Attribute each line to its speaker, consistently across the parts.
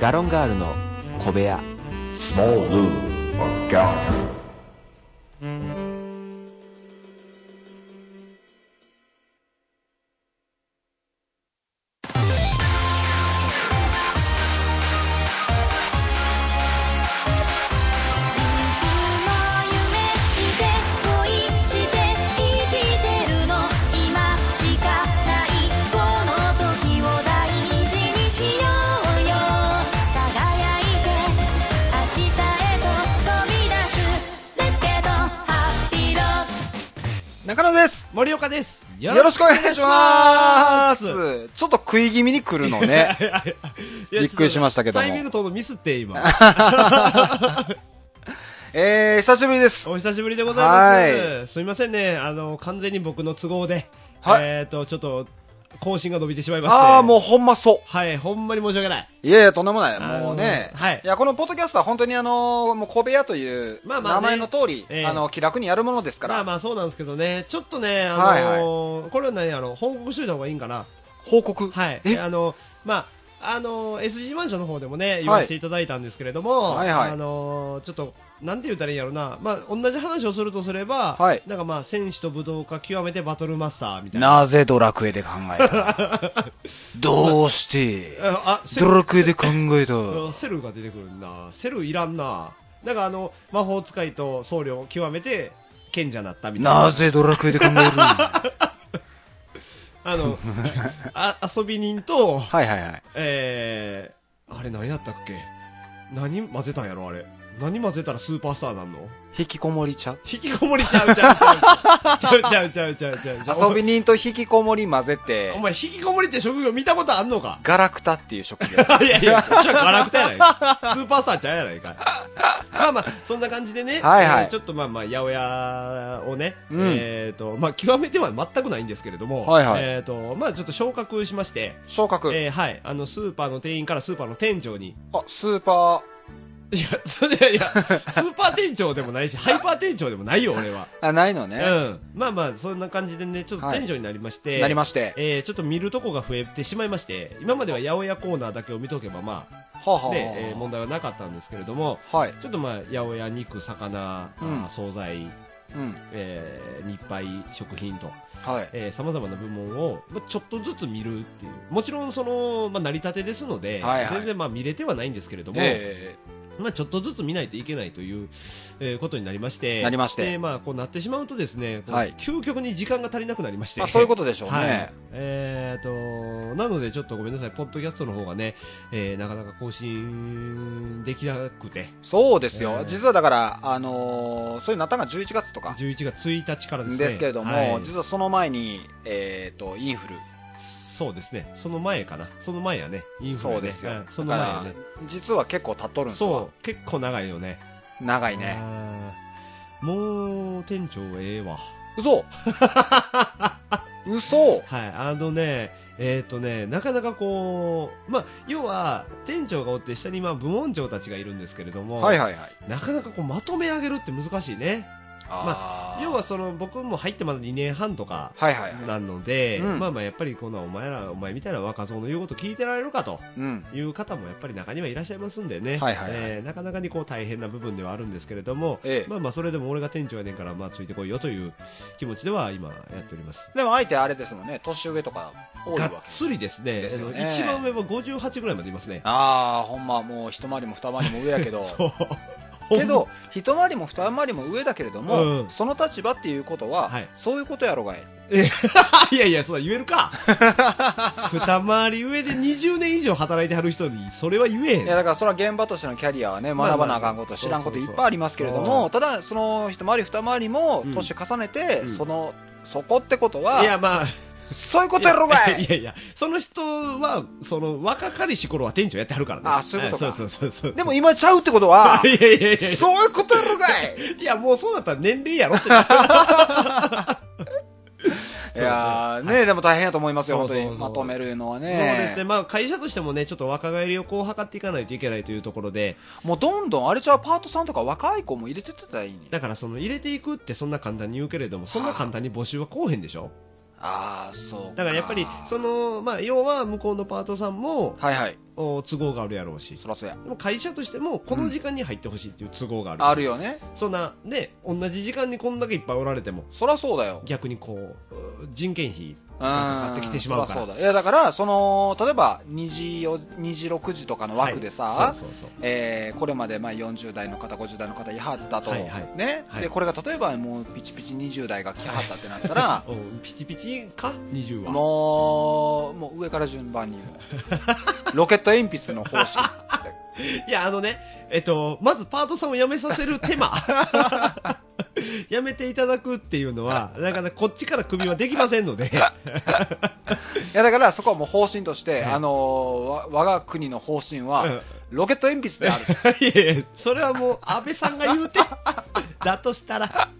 Speaker 1: ガロンガールの小部屋。
Speaker 2: スモー
Speaker 3: ルルームガ
Speaker 2: ロンガール願いしますちょっと食い気味に来るのね。びっくりしましたけども
Speaker 3: タイミングとのミスって今。
Speaker 2: えー、久しぶりです。
Speaker 3: お久しぶりでございます。
Speaker 2: は
Speaker 3: すみませんね。あの、完全に僕の都合で、
Speaker 2: はい
Speaker 3: えっ、と、ちょっと、更新が伸びてしまいまして。
Speaker 2: ああ、もうほんまそ
Speaker 3: はい、ほんまに申し訳ない。
Speaker 2: う。いやいや、とんでもない。
Speaker 3: あの
Speaker 2: もうね。
Speaker 3: はい
Speaker 2: いや、このポッドキャストは本当にあのーもう小部屋という
Speaker 3: まあまあね
Speaker 2: 名前の通り、
Speaker 3: ええ
Speaker 2: あの、気楽にやるものですから。
Speaker 3: まあまあそうなんですけどね、ちょっとね、あの
Speaker 2: はい
Speaker 3: これは何やろ、報告しといた方がいいんかな。
Speaker 2: 報告？
Speaker 3: はい。
Speaker 2: え？
Speaker 3: あの、まあ、あの、SG マンションの方でもね、言わせていただいたんですけれども、
Speaker 2: はいはい
Speaker 3: あの、ちょっと、なんて言ったらいいんやろな、まあ、同じ話をするとすれば、
Speaker 2: はい
Speaker 3: なんかまあ、戦士と武道家極めてバトルマスターみたいな。
Speaker 2: なぜドラクエで考えた？どうして？
Speaker 3: あ、
Speaker 2: ドラクエで考えた？
Speaker 3: あセルが出てくるな。セルいらんな。なんかあの、魔法使いと僧侶を極めて、賢者になったみたいな。
Speaker 2: なぜドラクエで考える
Speaker 3: あの、あ遊び人と、
Speaker 2: はいはいはい。
Speaker 3: えー、あれ何やったっけ？何混ぜたんやろあれ。何混ぜたらスーパースターなんの？
Speaker 2: 引きこもりちゃう
Speaker 3: 引きこもりちゃうちゃうちゃう。ちゃうちゃうちゃうちゃうちゃう。
Speaker 2: 遊び人と引きこもり混ぜて
Speaker 3: お、前、引きこもりって職業見たことあんのか？
Speaker 2: ガラクタっていう職業。
Speaker 3: いやいや、こっちはガラクタやないか。スーパースターちゃうやないか。まあまあ、そんな感じでね。
Speaker 2: はいはい
Speaker 3: えーちょっとまあまあ、八百屋をね、
Speaker 2: うん
Speaker 3: えっ、と、まあ、極めては全くないんですけれども、
Speaker 2: はいはい
Speaker 3: えっ、と、まあちょっと昇格しまして、
Speaker 2: 昇格。
Speaker 3: えーはい、あの、スーパーの店員からスーパーの店長に、
Speaker 2: あ、スーパー、
Speaker 3: いや、それいや、スーパー店長でもないし、ハイパー店長でもないよ、俺は。
Speaker 2: あ、ないのね。
Speaker 3: うん。まあまあ、そんな感じでね、ちょっと店長になりまして、
Speaker 2: なりまして。
Speaker 3: えーちょっと見るとこが増えてしまいまして、今までは八百屋コーナーだけを見とけば、ま
Speaker 2: はあ、は
Speaker 3: あ、
Speaker 2: あ
Speaker 3: で、えー問題はなかったんですけれども、
Speaker 2: はい。
Speaker 3: ちょっとまあ、八百屋肉、魚、
Speaker 2: うん
Speaker 3: あー惣菜、
Speaker 2: うん。
Speaker 3: えー日配、食品と、
Speaker 2: はい。
Speaker 3: えー、様々な部門を、まあ、ちょっとずつ見るっていう。もちろん、その、まあ、成り立てですので、
Speaker 2: はいはい
Speaker 3: 全然まあ見れてはないんですけれども、
Speaker 2: え
Speaker 3: まあ、ちょっとずつ見ないといけないという、えーことになりまして、
Speaker 2: なりまして
Speaker 3: でまあ、こうなってしまうとですね、
Speaker 2: はい
Speaker 3: 究極に時間が足りなくなりまして、
Speaker 2: まあ、そういうことでしょうね。
Speaker 3: はい。えーと、なのでちょっとごめんなさい、ポッドキャストの方がね、えーなかなか更新できなくて、
Speaker 2: そうですよ。
Speaker 3: えー
Speaker 2: 実はだから、あのーそういうなったのが11月とか
Speaker 3: 11月1日からですね。
Speaker 2: ですけれども、
Speaker 3: はい
Speaker 2: 実はその前に、えっ、と、インフル。
Speaker 3: そうですね。その前かな。その前やね。インフル、ね。
Speaker 2: そうですよ。
Speaker 3: はいその前やね。
Speaker 2: 実は結構経っとるんですよ。
Speaker 3: そう、結構長いよね。
Speaker 2: 長いね。
Speaker 3: もう、店長ええわ。
Speaker 2: 嘘嘘
Speaker 3: はい、あのね、えっ、とね、なかなかこう、まあ、要は、店長がおって、下にまあ部門長たちがいるんですけれども、
Speaker 2: はいはいはい。
Speaker 3: なかなかこう、まとめ上げるって難しいね。
Speaker 2: あー
Speaker 3: 要はその、僕も入ってまだ2年半とか。なので、
Speaker 2: うん
Speaker 3: まあまあやっぱりこのお前ら、お前みたいな若造の言うこと聞いてられるかと
Speaker 2: うん。
Speaker 3: いう方もやっぱり中にはいらっしゃいますんでね、えーなかなかにこう大変な部分ではあるんですけれども、
Speaker 2: ええ
Speaker 3: まあまあそれでも俺が店長やねんから、まあついてこいよという気持ちでは今やっております。
Speaker 2: でも相手あれですもんね、年上とか多い
Speaker 3: がっ。つりですね。
Speaker 2: ですよね
Speaker 3: 一番上は58ぐらいまでいますね。
Speaker 2: ああ、ほんま、もう一回りも二回りも上やけど。
Speaker 3: そう。
Speaker 2: けど、一回りも二回りも上だけれども、
Speaker 3: うん。
Speaker 2: その立場っていうことは、
Speaker 3: はい。
Speaker 2: そういうことやろがい。
Speaker 3: いやいや、そんな言えるか。二回り上で20年以上働いてはる人に、それは言えへん。
Speaker 2: いや、だからそれは現場としてのキャリアはね、
Speaker 3: まあ
Speaker 2: 学ばなあかんこと、
Speaker 3: まあ
Speaker 2: 知らんこといっぱいありますけれども、ただ、その一回り二回りも
Speaker 3: うん
Speaker 2: 年重ねて、
Speaker 3: うん。
Speaker 2: その、そこってことは、
Speaker 3: いや、まあ、
Speaker 2: そういうことやろがい
Speaker 3: いやいや、その人は、その、若かりし頃は店長やってはるからね。
Speaker 2: あそういうことか
Speaker 3: はいそうそうそうそう。
Speaker 2: でも今ちゃうってことは
Speaker 3: い、やいやいや
Speaker 2: そういうことやろがい
Speaker 3: いや、もうそうだったら年齢やろって。
Speaker 2: いやーね、でも大変やと思いますよ、本当に。まとめるのは
Speaker 3: そう
Speaker 2: ね。
Speaker 3: ですね。まあ、会社としてもね、ちょっと若返りをこう図っていかないといけないというところで、
Speaker 2: もうどんどん、あれじゃあパートさんとか若い子も入れてってたらいいね。
Speaker 3: だからその入れていくってそんな簡単に言うけれども、そんな簡単に募集はこうへんでしょ
Speaker 2: ああそう
Speaker 3: だからやっぱりその、まあ、要は向こうのパートさんも
Speaker 2: はいはい。
Speaker 3: お都合があるやろうし。
Speaker 2: そらそうや。
Speaker 3: でも会社としてもこの時間に入ってほしいっていう都合があるし、
Speaker 2: あるよね。
Speaker 3: そんなね同じ時間にこんだけいっぱいおられても
Speaker 2: そらそうだよ。
Speaker 3: 逆にこうう人件費
Speaker 2: うん
Speaker 3: がかかってきてしまうから。
Speaker 2: そらそうだ。いやだからその例えば2時よ2時6時とかの枠でさ、えーこれまでまあ40代の方50代の方いはったと、
Speaker 3: はいはい。
Speaker 2: ね、
Speaker 3: はい。
Speaker 2: でこれが例えばもうピチピチ20代が来はったってなったら
Speaker 3: おピチピチか？20は。
Speaker 2: もうもう上から順番に。ロケット鉛筆の方式。
Speaker 3: いやあのねえっとまずパートさんを辞めさせる手間 辞めていただくっていうのはなかなかこっちから首はできませんので。
Speaker 2: いやだからそこはもう方針として、
Speaker 3: はい。
Speaker 2: あのーわ我が国の方針は、
Speaker 3: うん。
Speaker 2: ロケット鉛筆である。
Speaker 3: いやいやそれはもう安倍さんが言うてだとしたら。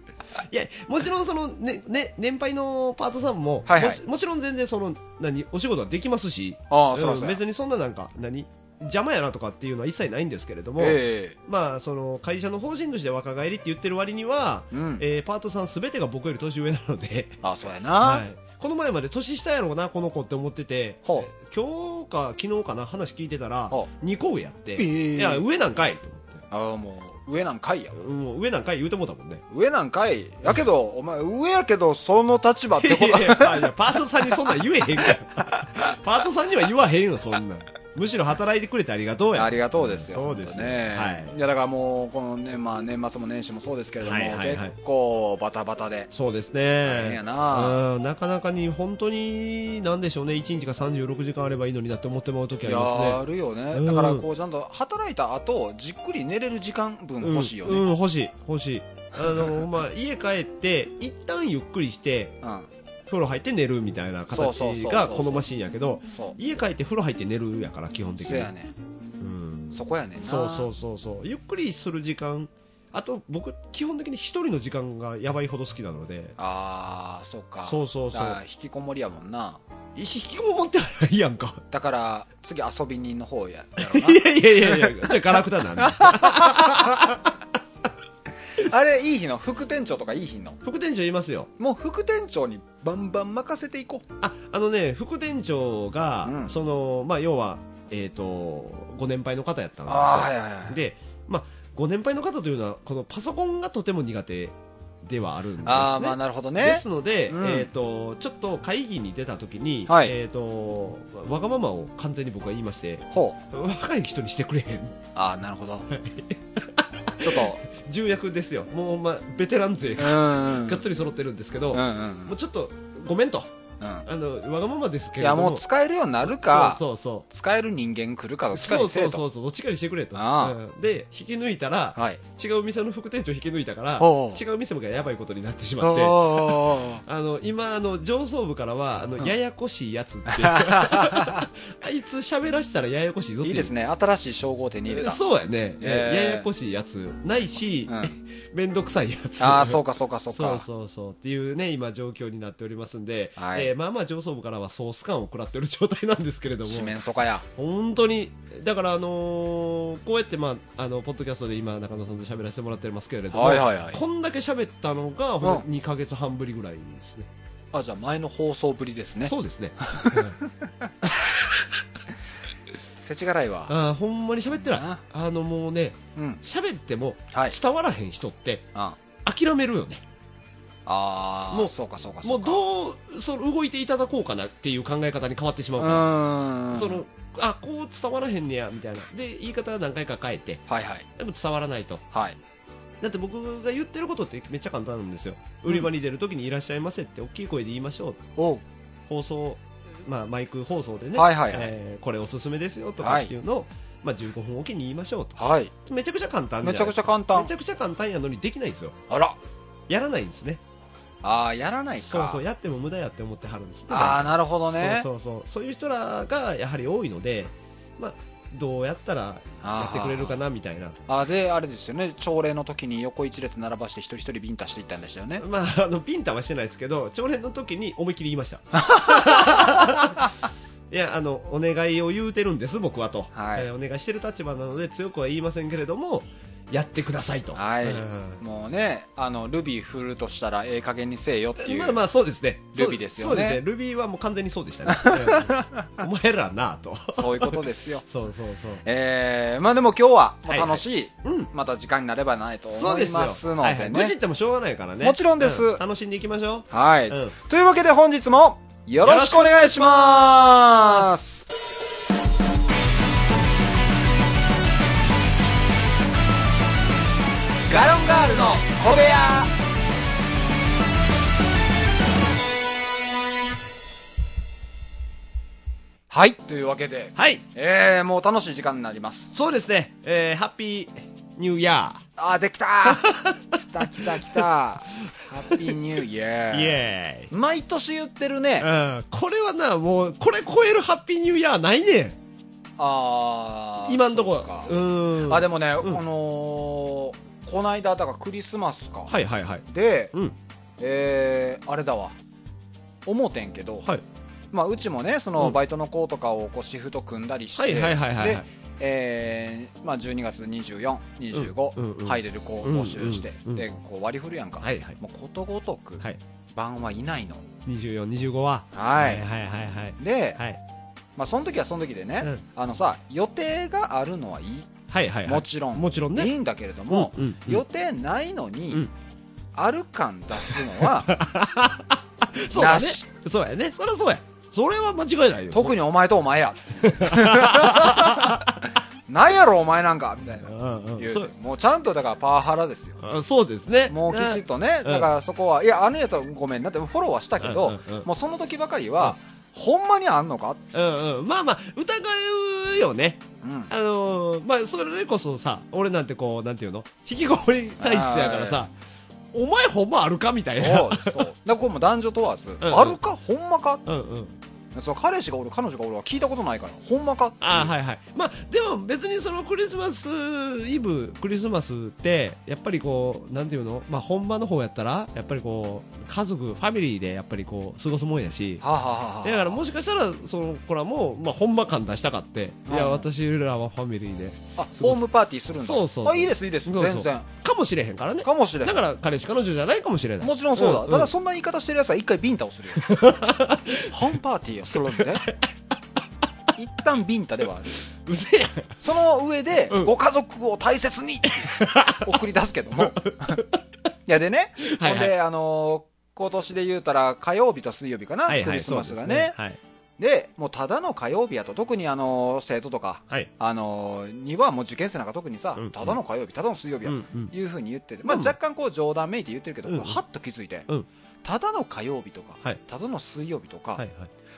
Speaker 3: いやもちろんそのねね年配のパートさんも、
Speaker 2: はいはい。
Speaker 3: ももちろん全然その何お仕事はできますし。
Speaker 2: ああそう
Speaker 3: 別にそんななんか何邪魔やなとかっていうのは一切ないんですけれども、
Speaker 2: え
Speaker 3: まあその会社の方針として若返りって言ってる割には、
Speaker 2: うん。
Speaker 3: えーパートさんすべてが僕より年上なので、
Speaker 2: え あそうやな、
Speaker 3: はい、この前まで年下やろうなこの子って思ってて
Speaker 2: ほ
Speaker 3: 今日か昨日かな話聞いてたら
Speaker 2: ほ
Speaker 3: 2個上やって、
Speaker 2: ええ。
Speaker 3: いや上なんかいと思って。
Speaker 2: ああもう上なんかいや。
Speaker 3: もう上なんかい言うてもうたもんね。
Speaker 2: 上なんかい。やけどお前上やけどその立場ってこと。
Speaker 3: いやパートさんにそんなん言えへんから。パートさんには言わへんよ、そんなん。むしろ働いてくれてありがとうや。
Speaker 2: ありがとうですよ
Speaker 3: そうですね。はい。
Speaker 2: いやだからもうこのね、まあ、年末も年始もそうですけれども、
Speaker 3: はいはいはい
Speaker 2: 結構バタバタで
Speaker 3: そうです
Speaker 2: 大変
Speaker 3: ね。
Speaker 2: やな
Speaker 3: うんなかなかに本当に、なんでしょうね、1日が36時間あればいいのになって思ってまう時ありますね。
Speaker 2: あるよね、
Speaker 3: うん
Speaker 2: だからこうちゃんと働いた後じっくり寝れる時間分欲しいよね、
Speaker 3: うん、うん欲しい、欲しい。あの、まあ、家帰って、一旦ゆっくりして、
Speaker 2: うん
Speaker 3: 風呂入って寝るみたいな形が好ましいんやけど、家帰って風呂入って寝るやから、基本的に。
Speaker 2: そうやね。
Speaker 3: うん。
Speaker 2: そこやね
Speaker 3: そうそうそうそう。ゆっくりする時間あと僕基本的に一人の時間がやばいほど好きなので。
Speaker 2: ああそうか。
Speaker 3: そうそうそう。
Speaker 2: 引きこもりやもんな。
Speaker 3: 引きこもってないやんか。
Speaker 2: だから次遊び人の方ややろ
Speaker 3: いやいやいやいやじゃあガラクタなんで。
Speaker 2: な あれいい日の副店長とかいい日の？
Speaker 3: 副店長いますよ。
Speaker 2: もう副店長にバンバン任せていこう。
Speaker 3: ああのね副店長が、
Speaker 2: うん。
Speaker 3: そのまあ要はえっ、とご年配の方やったんですよ。
Speaker 2: ああはいはいはい
Speaker 3: でまあご年配の方というのはこのパソコンがとても苦手ではあるんですね。
Speaker 2: ああまあなるほどね。
Speaker 3: ですので、
Speaker 2: うん。
Speaker 3: えー、とちょっと会議に出た時に、
Speaker 2: はい。
Speaker 3: えー、とわがままを完全に僕は言いまして
Speaker 2: ほう。
Speaker 3: 若い人にしてくれへん。
Speaker 2: ああなるほど。ちょっと
Speaker 3: 重役ですよ。もう、まあ、ベテラン勢
Speaker 2: う
Speaker 3: が
Speaker 2: ん
Speaker 3: がっつり揃ってるんですけど、
Speaker 2: うんうん
Speaker 3: もうちょっとごめんと。
Speaker 2: うん
Speaker 3: あのわがままですけ
Speaker 2: いや
Speaker 3: れども。
Speaker 2: もう使えるようになるか。
Speaker 3: そうそう
Speaker 2: 使える人間来るかど
Speaker 3: そうそうそう
Speaker 2: っちかにせえと。
Speaker 3: そうそうどっちかにしてくれと。で引き抜いたら
Speaker 2: はい。
Speaker 3: 違う店の副店長引き抜いたから違う店がやばいことになってしまって。
Speaker 2: あ
Speaker 3: あの今あの上層部からはあの、ややこしいやつって。あいつ喋らしたらややこしいぞって
Speaker 2: いいですね。新しい称号を手に入れた。
Speaker 3: そうやね、
Speaker 2: えー。
Speaker 3: ややこしいやつないし、
Speaker 2: うん。
Speaker 3: めんどくさいやつ。
Speaker 2: ああそうかそうかそうか。
Speaker 3: そうそうそう。っていうね今状況になっておりますんで、
Speaker 2: はい。
Speaker 3: えーまあまあ上層部からはソース感を食らってる状態なんですけれども。
Speaker 2: 四面楚歌や。
Speaker 3: 本当に。だからあのーこうやってまああのポッドキャストで今中野さんと喋らせてもらってますけれども、
Speaker 2: はいはいはい。
Speaker 3: こんだけ喋ったのが、ほんと2ヶ月半ぶりぐらいですね。
Speaker 2: あじゃあ前の放送ぶりですね。
Speaker 3: そうですね。
Speaker 2: 世知辛いわ。
Speaker 3: あーほんまに喋ってない。
Speaker 2: あ
Speaker 3: あのもうね
Speaker 2: うん。
Speaker 3: 喋っても
Speaker 2: はい。
Speaker 3: 伝わらへん人って
Speaker 2: あ。
Speaker 3: 諦めるよね
Speaker 2: あー
Speaker 3: もう
Speaker 2: そうかそうか
Speaker 3: も
Speaker 2: そう
Speaker 3: どうその動いていただこうかなっていう考え方に変わってしまう
Speaker 2: う
Speaker 3: から、そのあこう伝わらへんねやみたいな。で言い方何回か変えて。
Speaker 2: はいはい。
Speaker 3: でも伝わらないと。
Speaker 2: はい。
Speaker 3: だって僕が言ってることってめっちゃ簡単なんですよ、売り場に出るときにいらっしゃいませって大きい声で言いましょう放送、まあ、マイク放送でね、
Speaker 2: はいはいはい。
Speaker 3: えーこれおすすめですよとかっていうのを、まあ、15分おきに言いましょうと。
Speaker 2: はい。
Speaker 3: めちゃくちゃ簡単
Speaker 2: めちゃくちゃ簡単。
Speaker 3: めちゃくちゃ簡単やのにできないんですよ。
Speaker 2: あら。
Speaker 3: やらないんですね
Speaker 2: ああやらないか。
Speaker 3: そうそうやっても無駄やって思ってはるんです。
Speaker 2: ああなるほどね。
Speaker 3: そうそうそう。そういう人らがやはり多いので、まあ、どうやったらやってくれるかなみたいな。
Speaker 2: あであれですよね。朝礼の時に横一列並ばして一人一人ビンタしていったんでしたよね。
Speaker 3: まあ、あのビンタはしてないですけど朝礼の時に思いっきり言いました。いやあのお願いを言うてるんです僕はと、
Speaker 2: はい。
Speaker 3: えーお願いしてる立場なので強くは言いませんけれどもやってくださいと。
Speaker 2: はい、
Speaker 3: うん
Speaker 2: もうねあのルビー振るとしたらええ加減にせえよっていう、
Speaker 3: まあまあそうですね。
Speaker 2: ルビーですよね
Speaker 3: そうですね。ルビーはもう完全にそうでしたね。うん お前らなと。
Speaker 2: そういうことですよ
Speaker 3: そうそうそう。
Speaker 2: えー、まあでも今日は楽しい、
Speaker 3: うん。
Speaker 2: また時間になればないと思い
Speaker 3: そうですよ。
Speaker 2: ますのでね
Speaker 3: はいはい愚痴ってもしょうがないからね。
Speaker 2: もちろんです
Speaker 3: う楽しんでいきましょう。
Speaker 2: はい、
Speaker 3: うん
Speaker 2: というわけで本日もよろしくお願いしますガロンガールの小部屋はいというわけで
Speaker 3: はい。
Speaker 2: えー、もう楽しい時間になります
Speaker 3: そうですね。えー、ハッピーニューイヤ
Speaker 2: あーできた 来た来た来たハッピーニューイヤ
Speaker 3: ー。
Speaker 2: ー
Speaker 3: イエーイ。
Speaker 2: 毎年言ってるね
Speaker 3: うん。これはな、もう、これ超えるハッピーニューイヤーないねん。
Speaker 2: あー
Speaker 3: 今んとこ
Speaker 2: そうか
Speaker 3: うん。
Speaker 2: あでもね、
Speaker 3: ん
Speaker 2: あのー、こないだだからクリスマスか、
Speaker 3: はいはいはい。
Speaker 2: で、
Speaker 3: うん。
Speaker 2: えー、あれだわ思うてんけど、
Speaker 3: はい。
Speaker 2: まあ、うちもねそ
Speaker 3: うん
Speaker 2: のバイトの子とかをこうシフト組んだりして、
Speaker 3: はいはいはいはいはい
Speaker 2: で、えーまあ、12月2425、
Speaker 3: うんうんうん
Speaker 2: 入れる子を募集して、
Speaker 3: うんうんうん
Speaker 2: でこう割り振るやんか、
Speaker 3: はいはい。
Speaker 2: もうことごとく
Speaker 3: はい。
Speaker 2: 晩はいないの、
Speaker 3: 24、25は。
Speaker 2: はい
Speaker 3: はいはいはいはい。
Speaker 2: で、
Speaker 3: はい。
Speaker 2: まあ、その時はその時でね、
Speaker 3: うん
Speaker 2: あのさ予定があるのはいい、
Speaker 3: はいはいはい。
Speaker 2: もちろん
Speaker 3: もちろんね。
Speaker 2: いいんだけれども、
Speaker 3: うんうんうん
Speaker 2: 予定ないのに、
Speaker 3: うん
Speaker 2: ある感出すのは
Speaker 3: そうだね。そうやね。そりゃそうや。それは間違いないよ。
Speaker 2: 特にお前とお前や なんやろお前なんかみたいな
Speaker 3: うんうん。
Speaker 2: 言うて
Speaker 3: そう
Speaker 2: もうちゃんとだからパワハラですよ
Speaker 3: あそうですね。
Speaker 2: もうきちっとね、
Speaker 3: うん
Speaker 2: だからそこは、いや、あのやとごめんなって、フォローはしたけど、
Speaker 3: うんうんうん
Speaker 2: もうその時ばかりは、ほんまにあんのか、
Speaker 3: うんうん。まあまあ、疑うよね。
Speaker 2: うん、
Speaker 3: あのー、まあ、それこそさ、俺なんてこう、なんていうの？引きこもり体質やからさ、お前ほんまあるか？みたいな。
Speaker 2: そうそう。だからこれも男女問わず、
Speaker 3: うん
Speaker 2: あるか、ほんまか、
Speaker 3: うんうん。
Speaker 2: その彼氏がおる、彼女がおるは聞いたことないから、ほんまか？
Speaker 3: あはいはい。まあ、でも別にそのクリスマスイブ、クリスマスって、やっぱりこう、なんていうの？まあ、本場の方やったら、やっぱりこう、家族、ファミリーでやっぱりこう、過ごすもんやし、
Speaker 2: はあ、はあはあ、
Speaker 3: だからもしかしたら、その子らも、まあ、本場感出したかって、い。や、
Speaker 2: うん
Speaker 3: 私らはファミリーで、
Speaker 2: あホームパーティーするんだ。
Speaker 3: そうそう
Speaker 2: あいいですいいです。全然。
Speaker 3: かもしれへんからね。
Speaker 2: かもしれん。
Speaker 3: だから、彼氏、彼女じゃないかもしれない。
Speaker 2: もちろんそうだ、
Speaker 3: うん。
Speaker 2: ただそんな言い方してるやつは一回ビンタをするよホームパーティーをするんで 一旦ビンタではある。
Speaker 3: うせやん。
Speaker 2: その上で、
Speaker 3: うん。
Speaker 2: ご家族を大切に 送り出すけども。いやでね、
Speaker 3: はいはい。
Speaker 2: ほんであのー今年で言うたら火曜日と水曜日かな、
Speaker 3: はいはい、
Speaker 2: クリスマスがね。
Speaker 3: ですはい。
Speaker 2: でもうただの火曜日やと。特にあのー生徒とか
Speaker 3: はい。
Speaker 2: あのーにはもう受験生なんか特にさ、
Speaker 3: うん
Speaker 2: ただの火曜日ただの水曜日やと。いうふうに言ってて、まあ、
Speaker 3: うん。
Speaker 2: 若干こう冗談めいて言ってるけど、
Speaker 3: うん。
Speaker 2: はっと気づいて、
Speaker 3: うん
Speaker 2: ただの火曜日とか、
Speaker 3: はい
Speaker 2: ただの水曜日とか、
Speaker 3: はいはい。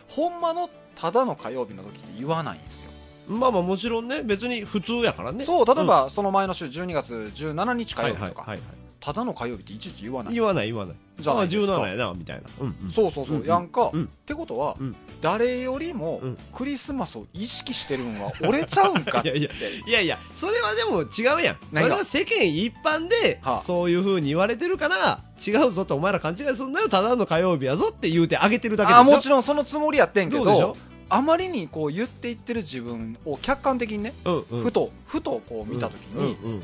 Speaker 2: ほんまのただの火曜日の時って言わないんですよ、
Speaker 3: まあまあもちろんね、別に普通やからね。
Speaker 2: そう例えば、その前の週12月17日火
Speaker 3: はい
Speaker 2: 曜日とか、
Speaker 3: はいはいはい。
Speaker 2: ただの火曜日っていちいち言わない
Speaker 3: 言わない言わない。
Speaker 2: じゃ
Speaker 3: あ17やな、みたいな。うんうん。
Speaker 2: そうそうそう、
Speaker 3: うん
Speaker 2: やんか、
Speaker 3: うん
Speaker 2: ってことは、
Speaker 3: うん
Speaker 2: 誰よりも
Speaker 3: うん
Speaker 2: クリスマスを意識してるんは俺ちゃうんかって
Speaker 3: いやいやいやいや、それはでも違うやん。それは世間一般で
Speaker 2: はあ、
Speaker 3: そういう風に言われてるから、違うぞとお前ら勘違いすんなよ、ただの火曜日やぞって言うてあげてるだけでしょ？
Speaker 2: あもちろんそのつもりやってんけどあまりにこう言っていってる自分を客観的にね、
Speaker 3: うんうん。
Speaker 2: ふとふとこう見た時に、
Speaker 3: うんうん。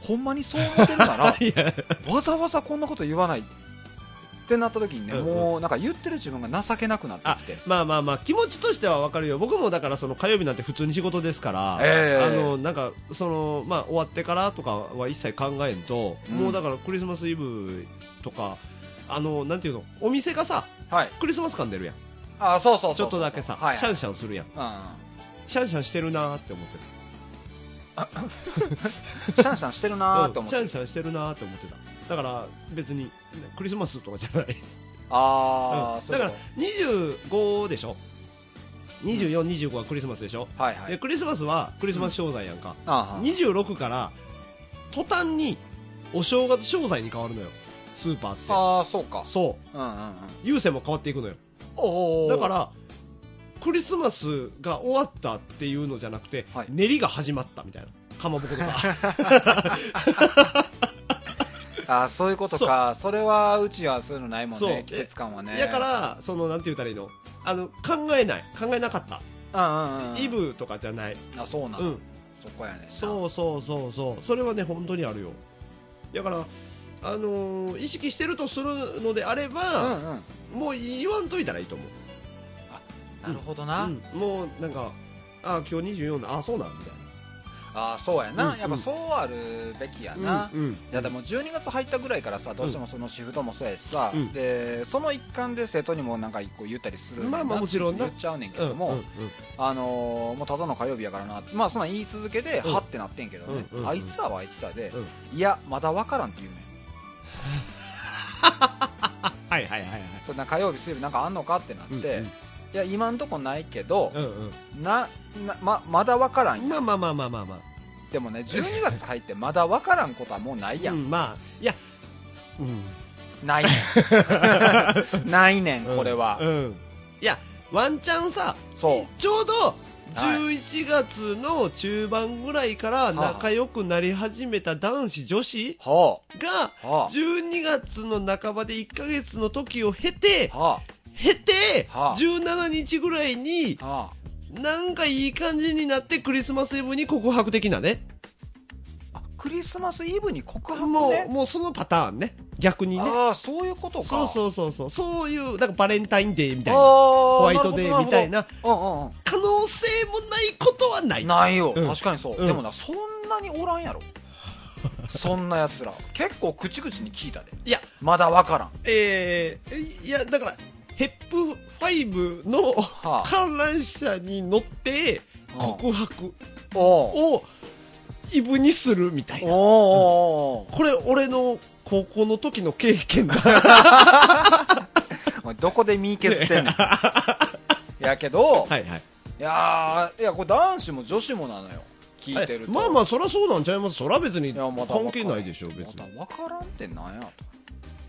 Speaker 2: ほんまにそう思ってるなら わざわざこんなこと言わないってなった時にね、
Speaker 3: うんうん。
Speaker 2: もうなんか言ってる自分が情けなくなってきて。
Speaker 3: まあまあまあ、気持ちとしてはわかるよ。僕もだからその火曜日なんて普通に仕事ですから、
Speaker 2: ええ。
Speaker 3: あの、なんか、その、まあ終わってからとかは一切考えんと、
Speaker 2: うん。
Speaker 3: もうだからクリスマスイブとか、あの、なんていうの、お店がさ、
Speaker 2: はい。
Speaker 3: クリスマス感出るやん。
Speaker 2: あそうそう
Speaker 3: ちょっとだけさ、
Speaker 2: はい
Speaker 3: シャンシャンするやん。
Speaker 2: う
Speaker 3: シャンシャンしてるなーって思って
Speaker 2: ん、シャンシャンしてる
Speaker 3: た。
Speaker 2: なーって思って
Speaker 3: うんシャンシャンしてるなーって思ってた。だから別にクリスマスとかじゃない。
Speaker 2: ああ、
Speaker 3: うんだから25でしょ ?24、25はクリスマスでしょ、
Speaker 2: とはいはい
Speaker 3: でクリスマスはクリスマス商材やんか。
Speaker 2: あ
Speaker 3: 26から途端にお正月商材に変わるのよ。スーパーって。
Speaker 2: ああそうか
Speaker 3: そう。
Speaker 2: うんうんうん
Speaker 3: 優先も変わっていくのよ。
Speaker 2: おお
Speaker 3: だから、クリスマスが終わったっていうのじゃなくて、
Speaker 2: はい。
Speaker 3: 練りが始まったみたいな。かまぼことか。
Speaker 2: あーそういうことか。それはうちはそういうのないもん
Speaker 3: そう。
Speaker 2: ね季節感はね。
Speaker 3: だから、その、なんて言ったらいいの？あの、考えない。考えなかった。
Speaker 2: うんうんうん
Speaker 3: イブとかじゃない。
Speaker 2: あそうなの、
Speaker 3: うん。
Speaker 2: そこやね。んな
Speaker 3: そうそうそうそう。それはね本当にあるよ。だからあのー意識してるとするのであれ
Speaker 2: うん
Speaker 3: ば、
Speaker 2: うん。
Speaker 3: もう言わんといたらいいと思う
Speaker 2: なるほどな、
Speaker 3: うん。もうなんかあ今日24だ。あそうなんみたい
Speaker 2: ああそうやな、
Speaker 3: うん
Speaker 2: やっぱそうあるべきや
Speaker 3: な。
Speaker 2: な、いやでも12月入ったぐらいからさどうしてもそのシフトもそうやしさ、
Speaker 3: うん。
Speaker 2: でその一環で生徒にもなんか一個言ったりする
Speaker 3: まあまあもちろんな。
Speaker 2: 言っちゃうねんけ
Speaker 3: うん
Speaker 2: ども、
Speaker 3: うんうん
Speaker 2: あのーもうただの火曜日やからなまあそんなん言い続けて、
Speaker 3: うん。
Speaker 2: はってなってんけどね、
Speaker 3: うんうんうん。
Speaker 2: あいつらはあいつらで、
Speaker 3: うん。
Speaker 2: いやまだ分からんって言うねん。
Speaker 3: はいはいはいはい。
Speaker 2: そんな火曜日水曜日なんかあんのかってなって、
Speaker 3: うんうん
Speaker 2: いや今んとこないけど
Speaker 3: う、んうん。
Speaker 2: ななままだ分からんやん、
Speaker 3: まあまあまあまあまあまあ。
Speaker 2: でもね12月入ってまだ分からんことはもうないやん、
Speaker 3: うん、まあいやうん。
Speaker 2: ないねん。ないねんこれは、
Speaker 3: うん。いやワンチャンさ
Speaker 2: そう。
Speaker 3: ちょうど
Speaker 2: はい。
Speaker 3: 11月の中盤ぐらいから仲良くなり始めた男子女子
Speaker 2: は
Speaker 3: が
Speaker 2: あ。は
Speaker 3: 12月の半ばで1ヶ月の時を経て経て
Speaker 2: はあ。
Speaker 3: 17日ぐらいになんかいい感じになってクリスマスイブに告白的なね。
Speaker 2: あクリスマスイブに告白
Speaker 3: も
Speaker 2: ね
Speaker 3: うもうそのパターンね。逆にね。
Speaker 2: ああそういうことか。
Speaker 3: そう
Speaker 2: う
Speaker 3: そうそうそう。そういうなんかバレンタインデーみたいな
Speaker 2: ホ
Speaker 3: ホワイトデーみたいな。
Speaker 2: うんうんうん。
Speaker 3: 可能性もないことはない。
Speaker 2: ないよ、
Speaker 3: うん。
Speaker 2: 確かにそう、
Speaker 3: うん。
Speaker 2: でもなそんなにおらんやろ。そんなやつら。結構口々に聞いたで。
Speaker 3: いや。
Speaker 2: まだわからん。
Speaker 3: えー、いやだからヘップ5の
Speaker 2: はあ。
Speaker 3: 観覧車に乗って告白をイブにするみたいな。これ俺の高校の時の経験だ。
Speaker 2: どこで身削ってんねん やけど、
Speaker 3: はいはい。
Speaker 2: いやーいやこれ男子も女子もなのよ。聞いてると。
Speaker 3: まあまあそりゃそうなんちゃいます。そりゃ別に関係ないでしょ別に。
Speaker 2: まだ分からんってなんやと。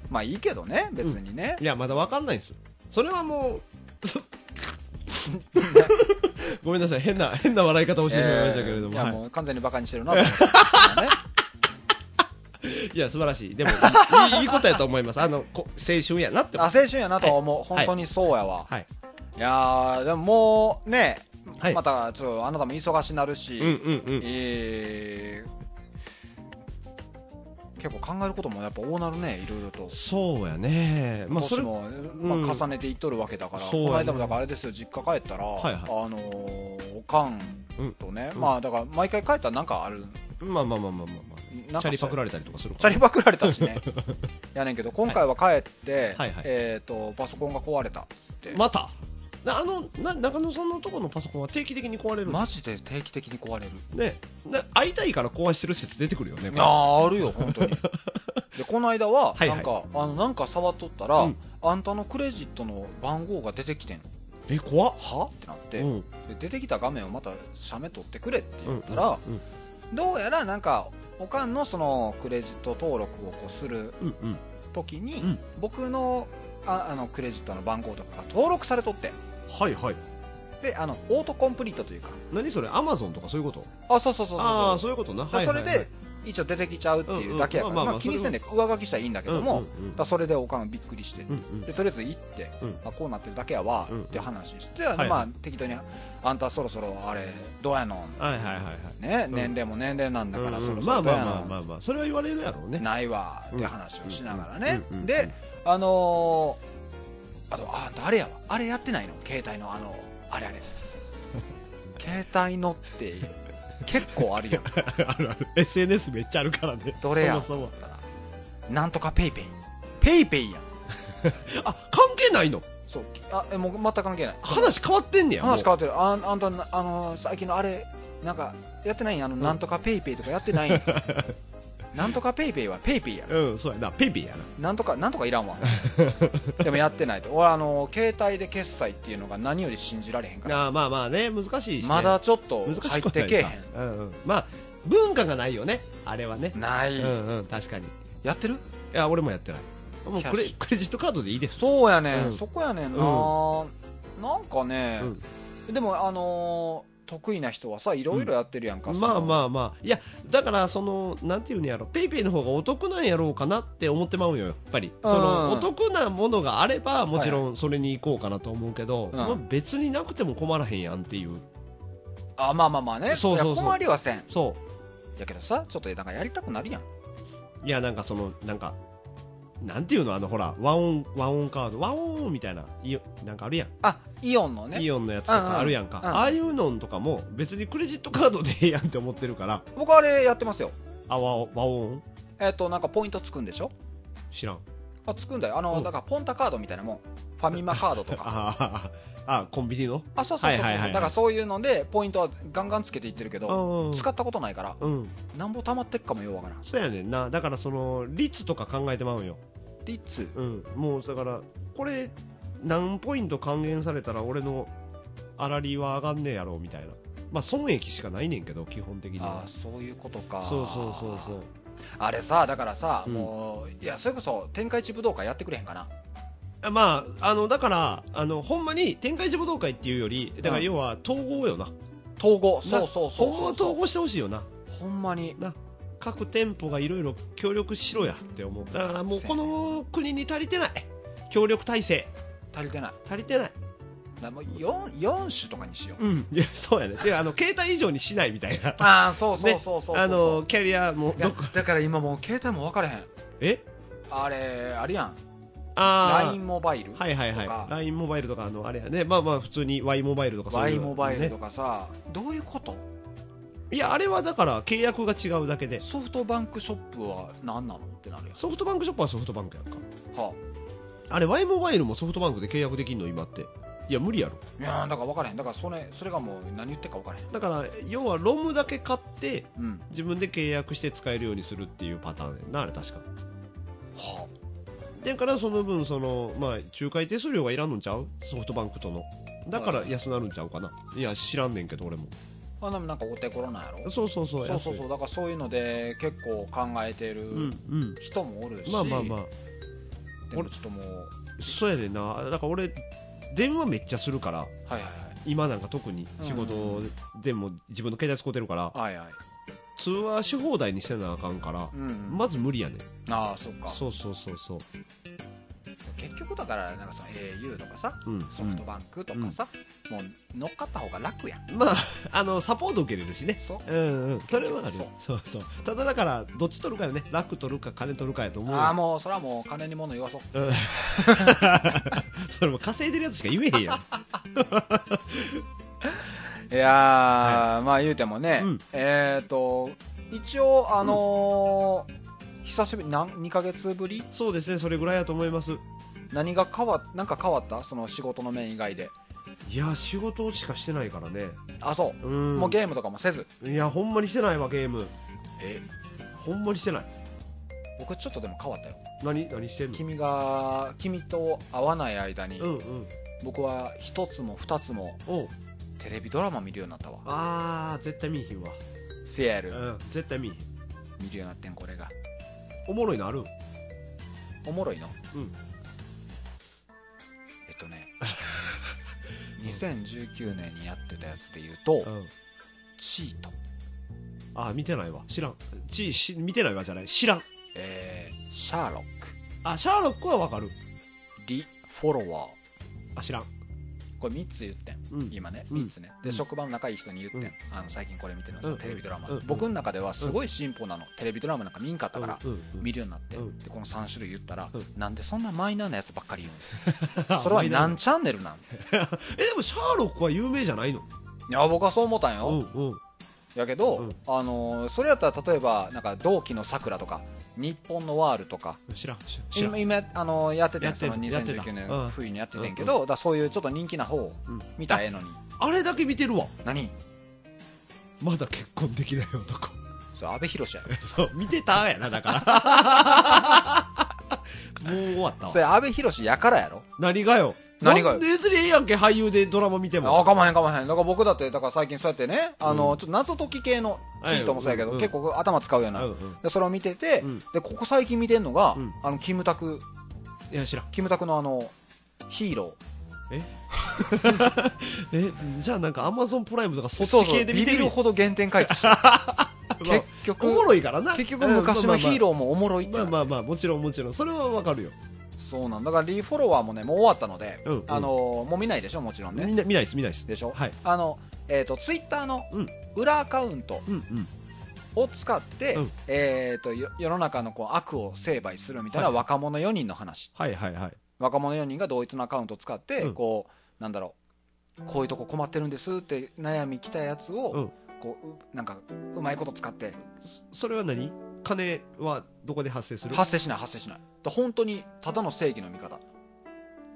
Speaker 2: まあいいけどね別にね、
Speaker 3: いやまだわかんないんですよそれはもうそ ごめんなさい。変な変な笑い方をしてしまいましたけれども、
Speaker 2: えーいや
Speaker 3: はい。
Speaker 2: もう完全にバカにしてるなと
Speaker 3: いや素晴らしい。でもいいいいことやと思います。あのこ青春やなって
Speaker 2: あ青春やなとは思う、
Speaker 3: はい。
Speaker 2: 本当にそうやわ、
Speaker 3: はい。
Speaker 2: い、やーでももうね、
Speaker 3: はい。
Speaker 2: またちょっとあなたも忙しになるし、
Speaker 3: うんうんうん。
Speaker 2: えー結構考えることもやっぱ多なるねいろいろと。
Speaker 3: そうやね。まあそれ
Speaker 2: 年も、まあ、
Speaker 3: うん。
Speaker 2: 重ねていっとるわけだから、
Speaker 3: そうやね。
Speaker 2: この間もだからあれですよ実家帰ったら、
Speaker 3: はいはい。
Speaker 2: あのーおかんとね、
Speaker 3: うん。
Speaker 2: まあだから毎回帰ったらなんかある？
Speaker 3: まあまあまあまあまあまあ。チャリパクられたりとかする
Speaker 2: チャリパクられたしね。やねんけど今回は帰って、
Speaker 3: はいはい。
Speaker 2: えっ、とパソコンが壊れたっつって、
Speaker 3: また？なあのな中野さんのとこのパソコンは定期的に壊れるの
Speaker 2: マジで定期的に壊れる。
Speaker 3: ね。な会いたいから壊してる説出てくるよね
Speaker 2: いやーあるよ本当に。でこの間は
Speaker 3: はいはい。
Speaker 2: なんか、あのなんか触っとったら、
Speaker 3: うん。
Speaker 2: あんたのクレジットの番号が出てきてん
Speaker 3: え怖っ。
Speaker 2: は？ってなって、
Speaker 3: うん。
Speaker 2: で出てきた画面をまた写メ撮ってくれって
Speaker 3: うん
Speaker 2: 言ったら、
Speaker 3: うん
Speaker 2: どうやらなんかおかんのそのクレジット登録をこうする
Speaker 3: うんうん。
Speaker 2: 時に、
Speaker 3: うん。
Speaker 2: 僕のああのクレジットの番号とかが登録されとって
Speaker 3: はいはい。
Speaker 2: であのオートコンプリートというか。
Speaker 3: 何それ？アマゾンとかそういうこと？
Speaker 2: あそうそうそうそう
Speaker 3: ああ
Speaker 2: そう
Speaker 3: いうことな。
Speaker 2: で
Speaker 3: はい
Speaker 2: それで一応出てきちゃうっていうだけやから、
Speaker 3: まあ
Speaker 2: 気にせんで上書きしたらいいんだけども、だそれでおかんびっくりして、でとりあえず行って、
Speaker 3: うん。
Speaker 2: あこうなってるだけやわ、
Speaker 3: うん
Speaker 2: って話して、まあ適当にあんたそろそろあれどうやの？
Speaker 3: はいはいはいはい。
Speaker 2: ね、
Speaker 3: うん。
Speaker 2: 年齢も年齢なんだから、そろそろどうやの？
Speaker 3: まあまあまあまあまあ。それは言われるやろうね。
Speaker 2: ないわって話をしながらね、であのーあとああれやわ。あれやってないの？携帯のあのあれあれ。携帯のって結構あるやん。
Speaker 3: あるある。SNS めっちゃあるからね。
Speaker 2: どれや？
Speaker 3: そもそも。
Speaker 2: なんとかペイペイペイペイやん。
Speaker 3: あ関係ないの？
Speaker 2: そう。あえもう全く関係ない。
Speaker 3: 話変わってんねや
Speaker 2: 話変
Speaker 3: わ
Speaker 2: わってる。ああんたあの最近のあれなんかやってないん？あの、なんとかペイペイとかやってないん？なんとかペイペイはペイペイや
Speaker 3: うんそうやな。ペイペイやな。
Speaker 2: なんとかなんとかいらんわ。でもやってないと。俺あの携帯で決済っていうのが何より信じられへんから。
Speaker 3: あーまあまあね。難しいし、ね、
Speaker 2: まだちょっと
Speaker 3: 難
Speaker 2: 入ってけえへ
Speaker 3: かうんうん、まあ文化がないよね。あれはね。
Speaker 2: んない、
Speaker 3: うんうん確かに。い
Speaker 2: やってる？
Speaker 3: や俺もやってない。もうクレクレジットカードでいいです。
Speaker 2: そうやねん、
Speaker 3: うん。
Speaker 2: そこやねんな、なんかね、でもあのー得意な人はさいろいろやってるやんか、
Speaker 3: まあま
Speaker 2: あ
Speaker 3: あまあ。いやだからそのなんていうんやろ。ペイペイの方がお得なんやろうかなって思ってまうよやっぱり。その
Speaker 2: うん
Speaker 3: お得なものがあればもちろんそれに行こうかなと思うけど、
Speaker 2: うん。
Speaker 3: まあ別になくても困らへんやんっていう。
Speaker 2: あまあまあまあね。
Speaker 3: そうそう
Speaker 2: 困りはせん。
Speaker 3: そ
Speaker 2: やけどさちょっとなんかやりたくなるやん。
Speaker 3: ういやなんかそのなんかなんていうの？あのほらワンオンワンオンカード。ワオンみたいないなんかあるやん。
Speaker 2: あイオンのね。
Speaker 3: イオンのやつとかあるやんか、
Speaker 2: うんうん。うん
Speaker 3: ああいうのとかも別にクレジットカードでええやんって思ってるから。
Speaker 2: 僕あれやってますよ。
Speaker 3: あワワオン
Speaker 2: えっ、となんかポイントつくんでしょ？
Speaker 3: 知らん。
Speaker 2: あつくんだよ。あの、
Speaker 3: うん。
Speaker 2: だからポンタカードみたいなもん。ファミマカードとか。
Speaker 3: あコンビニの？
Speaker 2: あそうそうそうだからそういうのでポイントはガンガンつけていってるけど、
Speaker 3: うん
Speaker 2: 使ったことないから
Speaker 3: うん。
Speaker 2: なんぼ溜まってっかもようわからん。
Speaker 3: そうやねんな。だからその率とか考えてまうんよ
Speaker 2: 率。
Speaker 3: うん。もうだからこれ何ポイント還元されたら俺の粗利は上がんねえやろみたいな。まあ損益しかないねんけど基本的に
Speaker 2: あ
Speaker 3: は。
Speaker 2: あそういうことか。
Speaker 3: そうそうそうそう。
Speaker 2: あれさだからさ、
Speaker 3: うん。
Speaker 2: もういやそれこそ天下一武道会やってくれへんかな。
Speaker 3: あまああのだからあのほんまに天下一武道会っていうよりだから要は統合よな、
Speaker 2: 統合。
Speaker 3: な
Speaker 2: そうそうそう。
Speaker 3: ほんま統合してほしいよな。
Speaker 2: ほんまに。
Speaker 3: な各店舗がいろいろ協力しろやって思う。だからもうこの国に足りてない。協力体制。
Speaker 2: 足りてない。
Speaker 3: 足りてない。
Speaker 2: だもう 4, 四種とかにしよう、
Speaker 3: うん。いやそうやね。であの携帯以上にしないみたいな。
Speaker 2: ああそうそうそうそうそう、
Speaker 3: あのキャリアも
Speaker 2: だから今もう携帯も分からへん。
Speaker 3: え？
Speaker 2: あれあれやん。
Speaker 3: あ
Speaker 2: LINE モバイル
Speaker 3: あはいはいはい。LINE モバイルとかあのあれやね。まあまあ普通に Y モバイルとかそういう
Speaker 2: Y
Speaker 3: の
Speaker 2: モバイルと
Speaker 3: ね
Speaker 2: かさ、どういうこと？
Speaker 3: いやあれはだから契約が違うだけで。
Speaker 2: ソフトバンクショップは何なのってなるやん。
Speaker 3: ソフトバンクショップはソフトバンクやんか。
Speaker 2: は
Speaker 3: あ。れ Y モバイルもソフトバンクで契約できんの今って。いや無理やろ。
Speaker 2: あ、いやーだから分からへん。だからそれそれがもう何言ってるか分からへん。
Speaker 3: だから要はロムだけ買って
Speaker 2: うん。
Speaker 3: 自分で契約して使えるようにするっていうパターンやんなあれ確か。
Speaker 2: は
Speaker 3: だからその分そのまあ仲介手数料がいらんのんちゃう？ソフトバンクとの。だから安なるんちゃうかな。いや知らんねんけど俺も
Speaker 2: ああでもなんかお手頃なんやろ？
Speaker 3: そうそうそう
Speaker 2: そうそうそう。だからそういうので結構考えてる
Speaker 3: うんうん。
Speaker 2: 人もおるし、
Speaker 3: まあまあまあ。
Speaker 2: でもちょっともう。
Speaker 3: そうやねんな。だから俺電話めっちゃするから。
Speaker 2: はいはい
Speaker 3: 今なんか特に。仕事でも自分の携帯使ってるから。
Speaker 2: はいはい。はい
Speaker 3: 通話し放題にしてなあかんから。
Speaker 2: うん、
Speaker 3: まず無理やねん。
Speaker 2: ああそっか。
Speaker 3: そうそうそうそう
Speaker 2: 結局だからなんかその au とかさ
Speaker 3: うん
Speaker 2: ソフトバンクとかさ、もう乗っかった方が楽やん。
Speaker 3: まああのサポート受けれるしね。
Speaker 2: そう。
Speaker 3: うんうん。それはある
Speaker 2: そう。
Speaker 3: そうそう。ただだからどっち取るかよね。楽取るか金取るかやと思うよ。
Speaker 2: ああもうそれはもう金に物言わそう。
Speaker 3: うん。それも稼いでるやつしか言えへんやん。
Speaker 2: いやー、まあ言うてもね、
Speaker 3: うん。
Speaker 2: えっ、と一応あのー久しぶりなん2ヶ月ぶり？
Speaker 3: そうですねそれぐらいやと思います
Speaker 2: 何が変わなんか変わった？その仕事の面以外で。
Speaker 3: いや仕事しかしてないからね。
Speaker 2: あそう。う、
Speaker 3: ん。
Speaker 2: もうゲームとかもせず？
Speaker 3: いやほんまにしてないわゲーム。
Speaker 2: え？
Speaker 3: ほんまにしてない。
Speaker 2: 僕ちょっとでも変わったよ。
Speaker 3: 何？何してんの？
Speaker 2: 君が君と会わない間に、
Speaker 3: うんうん。
Speaker 2: 僕は一つも二つも
Speaker 3: おう。
Speaker 2: テレビドラマ見るようになったわ。
Speaker 3: あー絶対見えひんわ。
Speaker 2: セやる。
Speaker 3: うん絶対見えへん。
Speaker 2: 見るようになってんこれが。
Speaker 3: おもろいのある
Speaker 2: おもろいの？
Speaker 3: うん
Speaker 2: 2019年にやってたやつで言うと、
Speaker 3: うん。
Speaker 2: チート。
Speaker 3: あ見てないわ。知らん。ちし見てないわじゃない。知らん。
Speaker 2: えー、シャーロック。
Speaker 3: あシャーロックはわかる。
Speaker 2: リ・フォロワー。
Speaker 3: あ知らん
Speaker 2: これ3つ言ってん、
Speaker 3: うん。
Speaker 2: 今ね
Speaker 3: うん。
Speaker 2: 3つね、で
Speaker 3: うん。
Speaker 2: 職場の仲いい人に言ってん、
Speaker 3: うん。
Speaker 2: あの最近これ見てるの、
Speaker 3: うん。
Speaker 2: テレビドラマ、
Speaker 3: うん。
Speaker 2: 僕の中ではすごい進歩なの、テレビドラマなんか見んかったから、見るようになって、
Speaker 3: うん。
Speaker 2: でこの3種類言ったら、
Speaker 3: うん。
Speaker 2: なんでそんなマイナーなやつばっかり言うの？それは何チャンネルなん。
Speaker 3: えでもシャーロックは有名じゃないの？
Speaker 2: いや僕はそう思ったんよ、
Speaker 3: うんうん
Speaker 2: やけど、
Speaker 3: うん
Speaker 2: あのーそれやったら例えばなんか同期のさくらとか日本のワールとか
Speaker 3: 知らん知知らん。
Speaker 2: 今今あのーやってて
Speaker 3: やってる
Speaker 2: その
Speaker 3: やってた。
Speaker 2: 2019年
Speaker 3: うん。
Speaker 2: 冬にやっててんけど、だからそういうちょっと人気な方を
Speaker 3: うん。
Speaker 2: 見たらええのに、
Speaker 3: あれだけ見てるわ。
Speaker 2: 何？
Speaker 3: まだ結婚できない男。
Speaker 2: それ阿部寛やろ。
Speaker 3: そう見てたやなだから。もう終わったわ。
Speaker 2: それ阿部寛やからやろ。
Speaker 3: 何がよ
Speaker 2: 何が
Speaker 3: 別にええやんけ俳優でドラマ見て
Speaker 2: あ
Speaker 3: も
Speaker 2: かまへんかまへん。だから僕だってだから最近そうやってねあの、
Speaker 3: うん。
Speaker 2: ちょっと謎解き系のチートもそうやけど、結構頭使うような、でそれを見てて、
Speaker 3: うん。
Speaker 2: でここ最近見てんのが、
Speaker 3: うん。
Speaker 2: あのキムタク。
Speaker 3: いや知らん。
Speaker 2: キムタクのあのヒーロ
Speaker 3: え？じゃあなんかアマゾンプライムとかそ
Speaker 2: ー
Speaker 3: っち系で見てる？
Speaker 2: ビビるほど原点回帰した
Speaker 3: まあ
Speaker 2: 結局
Speaker 3: おもろいからな。
Speaker 2: 結局昔のヒーローもおもろい
Speaker 3: まあまあまあもちろんもちろん。それはわかるよ
Speaker 2: そうなんだ。からリーフォロワーもねもう終わったので、
Speaker 3: うんうん。
Speaker 2: あのもう見ないでしょもちろんね。
Speaker 3: みんな見ないです見ないです。
Speaker 2: でしょ、
Speaker 3: はい。
Speaker 2: あのえー、とツイッターの
Speaker 3: うん。
Speaker 2: 裏アカウント
Speaker 3: うんうん。
Speaker 2: を使って、
Speaker 3: うん。
Speaker 2: えー、とよ世の中のこう悪を成敗するみたいな
Speaker 3: はい。
Speaker 2: 若者4人の話、
Speaker 3: はいはいはい。
Speaker 2: 若者4人が同一のアカウントを使って、
Speaker 3: うん。
Speaker 2: こうなんだろうこういうとこ困ってるんですって悩み来たやつを、
Speaker 3: うん。
Speaker 2: こううなんかうまいこと使って
Speaker 3: それは何？金はどこで発生する？
Speaker 2: 発生しない発生しない。だ本当にただの正義の味方。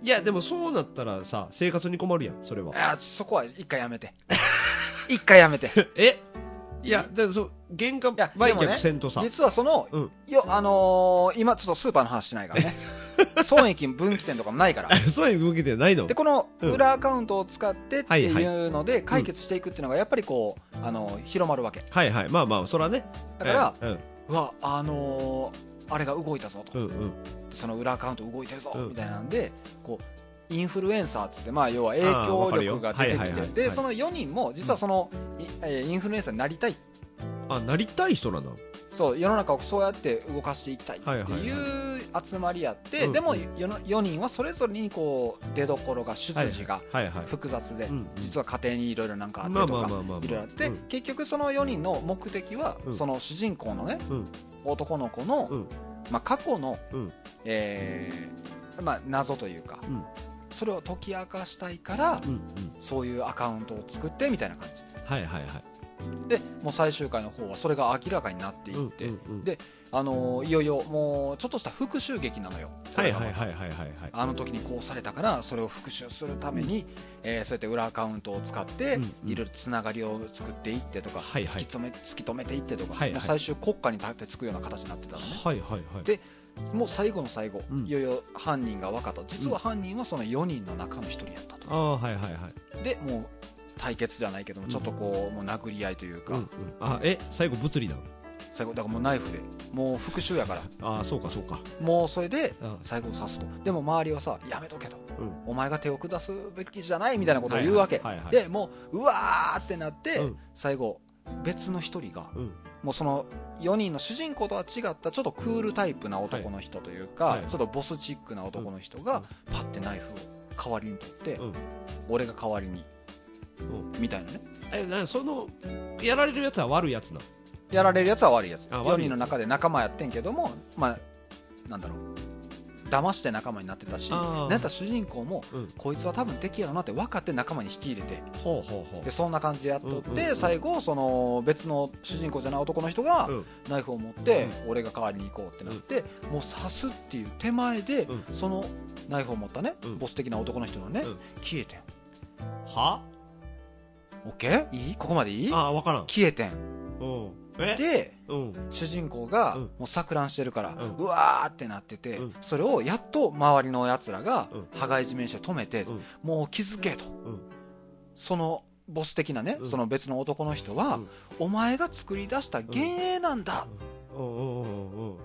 Speaker 3: いやでもそうなったらさ生活に困るやんそれは。い
Speaker 2: やそこは一回やめて。一回やめて。
Speaker 3: え？いやだからそう原価
Speaker 2: や
Speaker 3: 売却せんとさ、
Speaker 2: 実はその、
Speaker 3: うん。
Speaker 2: よあのー今ちょっとスーパーの話しないからね。損益分岐点とかもないから。
Speaker 3: そういう動きでないの？
Speaker 2: でこの
Speaker 3: うん。
Speaker 2: 裏アカウントを使ってって
Speaker 3: はい
Speaker 2: うので解決していくっていうのがやっぱりこうあの広まるわけ。
Speaker 3: はいはい。まあまあそれはね。
Speaker 2: だから、
Speaker 3: うん
Speaker 2: うわあのーあれが動いたぞと、
Speaker 3: うんうん。
Speaker 2: その裏アカウント動いてるぞ、
Speaker 3: うん。
Speaker 2: みたいなんでこうインフルエンサーっつって、まあ、要は影響力が出てき
Speaker 3: あーわかるよ。はいはいはい。
Speaker 2: てで
Speaker 3: はい。
Speaker 2: その4人も実はその、いえーインフルエンサーになりたい。
Speaker 3: あなりたい人なんだ
Speaker 2: そう世の中をそうやって動かしていきたいって
Speaker 3: はい
Speaker 2: う集まりやって、
Speaker 3: うん
Speaker 2: でも 4, 人はそれぞれにこう出どころが出自が複雑で、実は家庭にいろいろなんかあって
Speaker 3: まあ
Speaker 2: とかいろいろあって、
Speaker 3: うん。
Speaker 2: 結局その4人の目的は、
Speaker 3: うん。
Speaker 2: その主人公のね、
Speaker 3: うん。
Speaker 2: 男の子の、
Speaker 3: うん。
Speaker 2: まあ、過去の、
Speaker 3: うん。
Speaker 2: えーまあ、謎というか、
Speaker 3: うん。
Speaker 2: それを解き明かしたいから、そういうアカウントを作ってみたいな感じ。
Speaker 3: はいはいはい
Speaker 2: でもう最終回の方はそれが明らかになっていって、
Speaker 3: うんうんうん
Speaker 2: であのーいよいよもうちょっとした復讐劇なのよ
Speaker 3: はいはいはいはいはいはい。
Speaker 2: あの時にこうされたからそれを復讐するために、えーそうやって裏アカウントを使って、
Speaker 3: うんうん。
Speaker 2: いろいろつながりを作っていってとか、
Speaker 3: はいはい。
Speaker 2: 突き止め突き止めていってとか、
Speaker 3: はいはい。
Speaker 2: 最終国家に立てつくような形になってたのね。
Speaker 3: はいはいはい
Speaker 2: でもう最後の最後、
Speaker 3: うん。
Speaker 2: いよいよ犯人が分かった。実は犯人はその4人の中の1人やったと、
Speaker 3: ああはいはいはい。
Speaker 2: でもう対決じゃないけどもちょっとこうもう殴り合いというか、
Speaker 3: うんうん。あえ最後物理なの？
Speaker 2: 最後だからもうナイフで。もう復讐やから。
Speaker 3: ああそうかそうか。
Speaker 2: もうそれで
Speaker 3: うん。
Speaker 2: 最後を刺すと。でも周りはさやめとけと。
Speaker 3: うん。
Speaker 2: お前が手を下すべきじゃない？みたいなことを言うわけ、でもううわーってなって、
Speaker 3: うん。
Speaker 2: 最後別の一人が
Speaker 3: うん。
Speaker 2: もうその4人の主人公とは違ったちょっとクールタイプな男の人というか、
Speaker 3: はいはい。
Speaker 2: ちょっとボスチックな男の人がパッてナイフを代わりに取って、
Speaker 3: うん。
Speaker 2: 俺が代わりに
Speaker 3: うん
Speaker 2: みたいなね。
Speaker 3: えなそのやられるやつは悪いやつな
Speaker 2: やられるやつは悪いやつ。4
Speaker 3: あ悪いやつ。
Speaker 2: 人の中で仲間やってんけどもまあなんだろう。騙して仲間になってたし
Speaker 3: あー。
Speaker 2: なんやったら主人公も
Speaker 3: うん。
Speaker 2: こいつは多分敵やろなって分かって仲間に引き入れて。
Speaker 3: ほうほうほ
Speaker 2: でそんな感じでやっとって、
Speaker 3: うんうんうん
Speaker 2: 最後その別の主人公じゃない男の人が
Speaker 3: うん。
Speaker 2: ナイフを持って、俺が代わりに行こうってなって、もう刺すっていう手前で、
Speaker 3: うん。
Speaker 2: そのナイフを持ったね、
Speaker 3: うん。
Speaker 2: ボス的な男の人のね、
Speaker 3: うん。
Speaker 2: 消えてん。
Speaker 3: は？
Speaker 2: OK? いい？ここまでいい？
Speaker 3: ああ分からん。
Speaker 2: 消えてん。
Speaker 3: うん。え？
Speaker 2: で
Speaker 3: うん。
Speaker 2: 主人公が
Speaker 3: うん。
Speaker 2: もう錯乱してるから、
Speaker 3: う
Speaker 2: うんわーってなってて、
Speaker 3: うん。
Speaker 2: それをやっと周りのやつらが
Speaker 3: うん。
Speaker 2: 羽交い締めにして止めて、
Speaker 3: うん。
Speaker 2: もう気づけと、
Speaker 3: うん。
Speaker 2: そのボス的なね、
Speaker 3: うん。
Speaker 2: その別の男の人は、
Speaker 3: うん。
Speaker 2: お前が作り出した幻影なんだ、
Speaker 3: うん。うん。うん。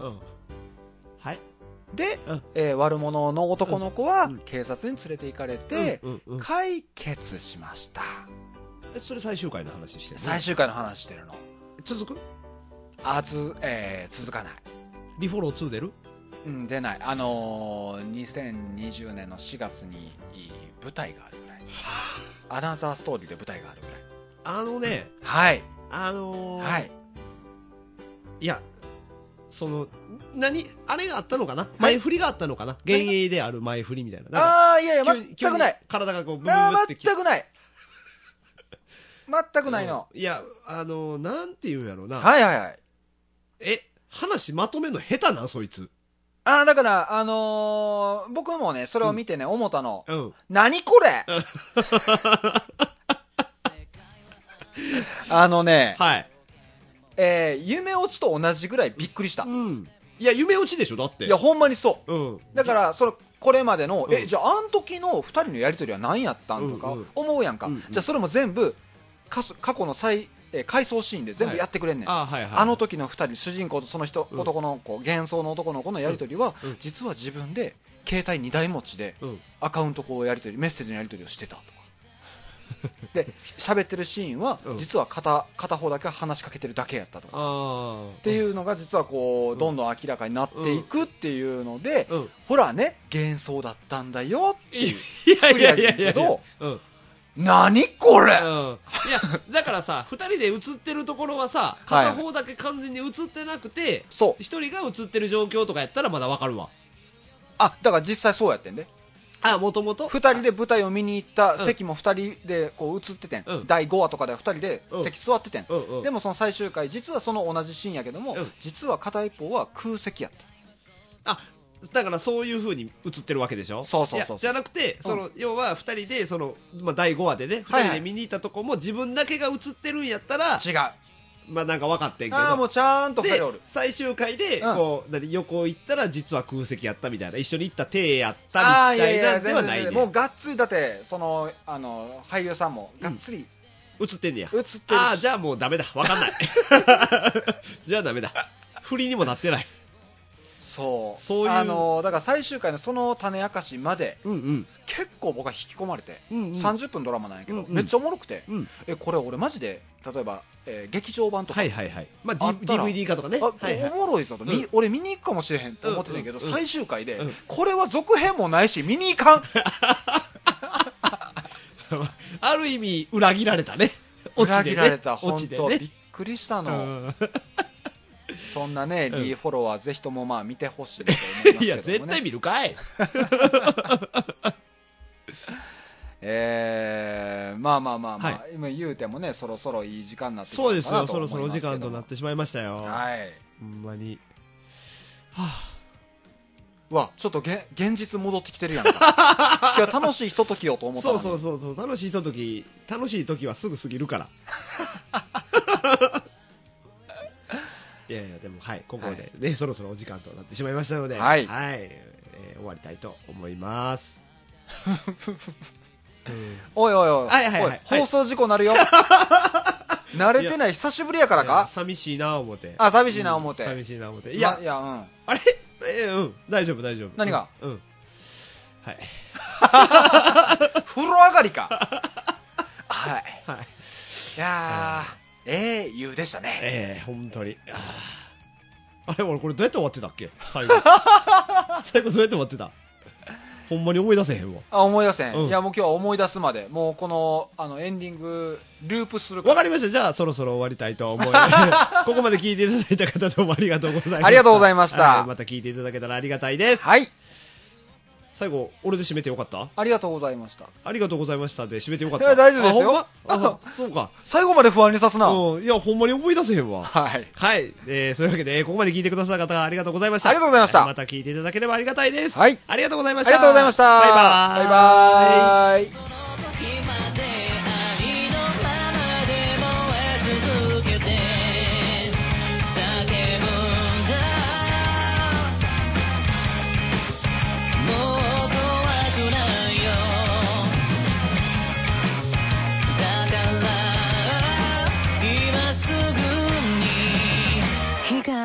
Speaker 3: うん
Speaker 2: で、
Speaker 3: うん。
Speaker 2: えー悪者の男の子は
Speaker 3: うん。
Speaker 2: 警察に連れて行かれて、
Speaker 3: うんうんうん
Speaker 2: 解決しました、
Speaker 3: えそれ最終回の話してる
Speaker 2: 最終回の話してるの。
Speaker 3: 続く？
Speaker 2: あず、えー続かない。
Speaker 3: リフォロー2出る？
Speaker 2: うん出ない。あのー、2020年の4月に舞台があるぐらい。アナザーストーリーで舞台があるぐらい。
Speaker 3: あのね。
Speaker 2: はい。
Speaker 3: あのー。
Speaker 2: はい。
Speaker 3: いやその何あれがあったのかな？前振りがあったのかな？幻影である前振りみたいな。
Speaker 2: ああいやいや全くない。
Speaker 3: 体がこうブブブってき
Speaker 2: 全くない。全くないの、
Speaker 3: いやあのーなんていうんやろうな、
Speaker 2: はいはいはい。
Speaker 3: え？話まとめんの下手なん？そいつ。
Speaker 2: あーだからあのー僕もねそれを見てね、思ったの。
Speaker 3: うん。
Speaker 2: 何これ？あのね、
Speaker 3: はい
Speaker 2: えー夢落ちと同じぐらいびっくりした。
Speaker 3: うん。いや夢落ちでしょだって。
Speaker 2: いや、ほんまにそう。
Speaker 3: うん。
Speaker 2: だから、その、これまでの、
Speaker 3: うん。
Speaker 2: え、じゃあ、あの時の二人のやりとりは何やったんとか
Speaker 3: うんうん。
Speaker 2: 思うやんか。
Speaker 3: うんうん。
Speaker 2: じゃあ、それも全部、かす過去の再、えー回想シーンで全部やってくれんねん。
Speaker 3: あはいはい
Speaker 2: あの時の二人、主人公とその人、
Speaker 3: うん。
Speaker 2: 男の子、幻想の男の子のやりとりは、
Speaker 3: うん。
Speaker 2: 実は自分で、携帯2台持ちで、
Speaker 3: うん。
Speaker 2: アカウントこうやりとり、メッセージのやりとりをしてたと。か。で、喋ってるシーンは、
Speaker 3: うん。
Speaker 2: 実は片、片方だけ話しかけてるだけやったとか。っていうのが実はこうどんどん明らかになっていくっていうので、
Speaker 3: うん。
Speaker 2: ほらね幻想だったんだよっていう。
Speaker 3: いやいやいやいや。
Speaker 2: けど
Speaker 3: うん。
Speaker 2: 何これ？
Speaker 3: うん。いや、だからさ、二人で映ってるところはさ、
Speaker 2: はい
Speaker 3: 片方だけ完全に映ってなくて、
Speaker 2: そう。
Speaker 3: 一人が映ってる状況とかやったらまだわかるわ。
Speaker 2: あ、だから実際そうやってんで。
Speaker 3: あ、もともと
Speaker 2: 二人で舞台を見に行った
Speaker 3: うん。
Speaker 2: 席も二人でこう映っててん、
Speaker 3: うん。
Speaker 2: 第5話とかでは二人で
Speaker 3: うん。
Speaker 2: 席座っててん、
Speaker 3: うんうん。
Speaker 2: でもその最終回実はその同じシーンやけども、
Speaker 3: うん。
Speaker 2: 実は片一方は空席やった。
Speaker 3: あ、だからそういう風に映ってるわけでしょ？
Speaker 2: そうそうそう
Speaker 3: じゃなくて、その、要は二人で、その、まあ、第5話でね、
Speaker 2: はいはい。
Speaker 3: 二人で見に行ったとこも自分だけが映ってるんやったら、
Speaker 2: 違う。あ
Speaker 3: まあなんか分かってんけど。
Speaker 2: あもうちゃんと二
Speaker 3: で最終回で、
Speaker 2: うん
Speaker 3: こう、何、横行ったら実は空席やったみたいな、一緒に行った体やったみ
Speaker 2: ああ
Speaker 3: たいなんではないね。
Speaker 2: もうがっつりだってそのあの俳優さんもがっつり
Speaker 3: 映ってんねや。
Speaker 2: 映ってるし、
Speaker 3: ああ、じゃあもうダメだ。わかんない。じゃあダメだ。振りにもなってない。
Speaker 2: そう
Speaker 3: そういう
Speaker 2: あのだから最終回のその種明かしまで
Speaker 3: うんうん。
Speaker 2: 結構僕は引き込まれて、
Speaker 3: うんうん
Speaker 2: 30分ドラマなんやけど、
Speaker 3: うんうん
Speaker 2: めっちゃおもろくて、
Speaker 3: うん。
Speaker 2: えこれ俺マジで例えば、えー劇場版とか、
Speaker 3: はいはいはい。まあ、
Speaker 2: あ
Speaker 3: DVD 化とかね。
Speaker 2: あ
Speaker 3: はいはい。
Speaker 2: おもろいぞと、み
Speaker 3: うん
Speaker 2: 俺見に行くかもしれへんと思ってたけど、
Speaker 3: うんうん
Speaker 2: 最終回で、
Speaker 3: うん
Speaker 2: これは続編もないし見に行かん
Speaker 3: ある意味、裏切られたね。落ちね。
Speaker 2: 切られた
Speaker 3: 落
Speaker 2: 本当、びっ。くりした
Speaker 3: う
Speaker 2: の、
Speaker 3: ん
Speaker 2: そんなね
Speaker 3: うん
Speaker 2: リーフォロワーぜひともまあ見てほしいと思いますけども、ね、
Speaker 3: いや、絶対見るかい。
Speaker 2: えー、まあまあまあまあ、
Speaker 3: は
Speaker 2: 今言うてもねそろそろいい時間になって
Speaker 3: そうですよ。そろそろお時間となってしまいましたよ。
Speaker 2: はい
Speaker 3: ほんまに。
Speaker 2: うわちょっとげ現実戻ってきてるやんか いや楽しいひとときよと思ったの
Speaker 3: そう
Speaker 2: に
Speaker 3: そうそうそう。楽しいとき、楽しい時はすぐ過ぎるから。いやいや、でも、はい、ここでね、そろそろお時間となってしまいましたので、
Speaker 2: はい
Speaker 3: えー終わりたいと思います。う ん
Speaker 2: おいおいおい,、
Speaker 3: はいはいはい。
Speaker 2: おい放送事故なるよ。慣れてない久しぶりやからか？
Speaker 3: 寂しいな思って。
Speaker 2: あ寂しいな思って、
Speaker 3: うん寂しいな思って。い
Speaker 2: い
Speaker 3: や、
Speaker 2: やいやうん。
Speaker 3: あれ？えーうん、大丈夫大丈夫。
Speaker 2: 何が？
Speaker 3: うん。うん。はい。
Speaker 2: 風呂上がりか。はい。
Speaker 3: はい。
Speaker 2: いやーええ言うでしたね。
Speaker 3: ええ本当に。あれ、俺これどうやって終わってたっけ？最後。最後どうやって終わってた？ほんまに思い出せへんわ。
Speaker 2: あ思い出せん、
Speaker 3: うん
Speaker 2: いやもう今日は思い出すまでもうこのあのエンディングループするから
Speaker 3: わかりました。じゃあ、そろそろ終わりたいと思い ここまで聞いていただいた方どうもありがとうございました。
Speaker 2: ありがとうございました
Speaker 3: はいまた聞いていただけたらありがたいです。
Speaker 2: はい
Speaker 3: 最後、俺で締めてよかった？
Speaker 2: ありがとうございました
Speaker 3: ありがとうございましたで締めてよかった。
Speaker 2: 大丈夫ですよ
Speaker 3: あほんま？あそうか。
Speaker 2: 最後まで不安にさすな、
Speaker 3: うん。いや、ほんまに思い出せへんわ。
Speaker 2: はい
Speaker 3: はい。えー、そういうわけで、えーここまで聞いてくださった方ありがとうございました。
Speaker 2: ありがとうございました
Speaker 3: また聞いていただければありがたいです。
Speaker 2: はい
Speaker 3: ありがとうございま
Speaker 2: あり
Speaker 3: した。
Speaker 2: がとうございました
Speaker 3: バイバーイ。
Speaker 2: バイバーイ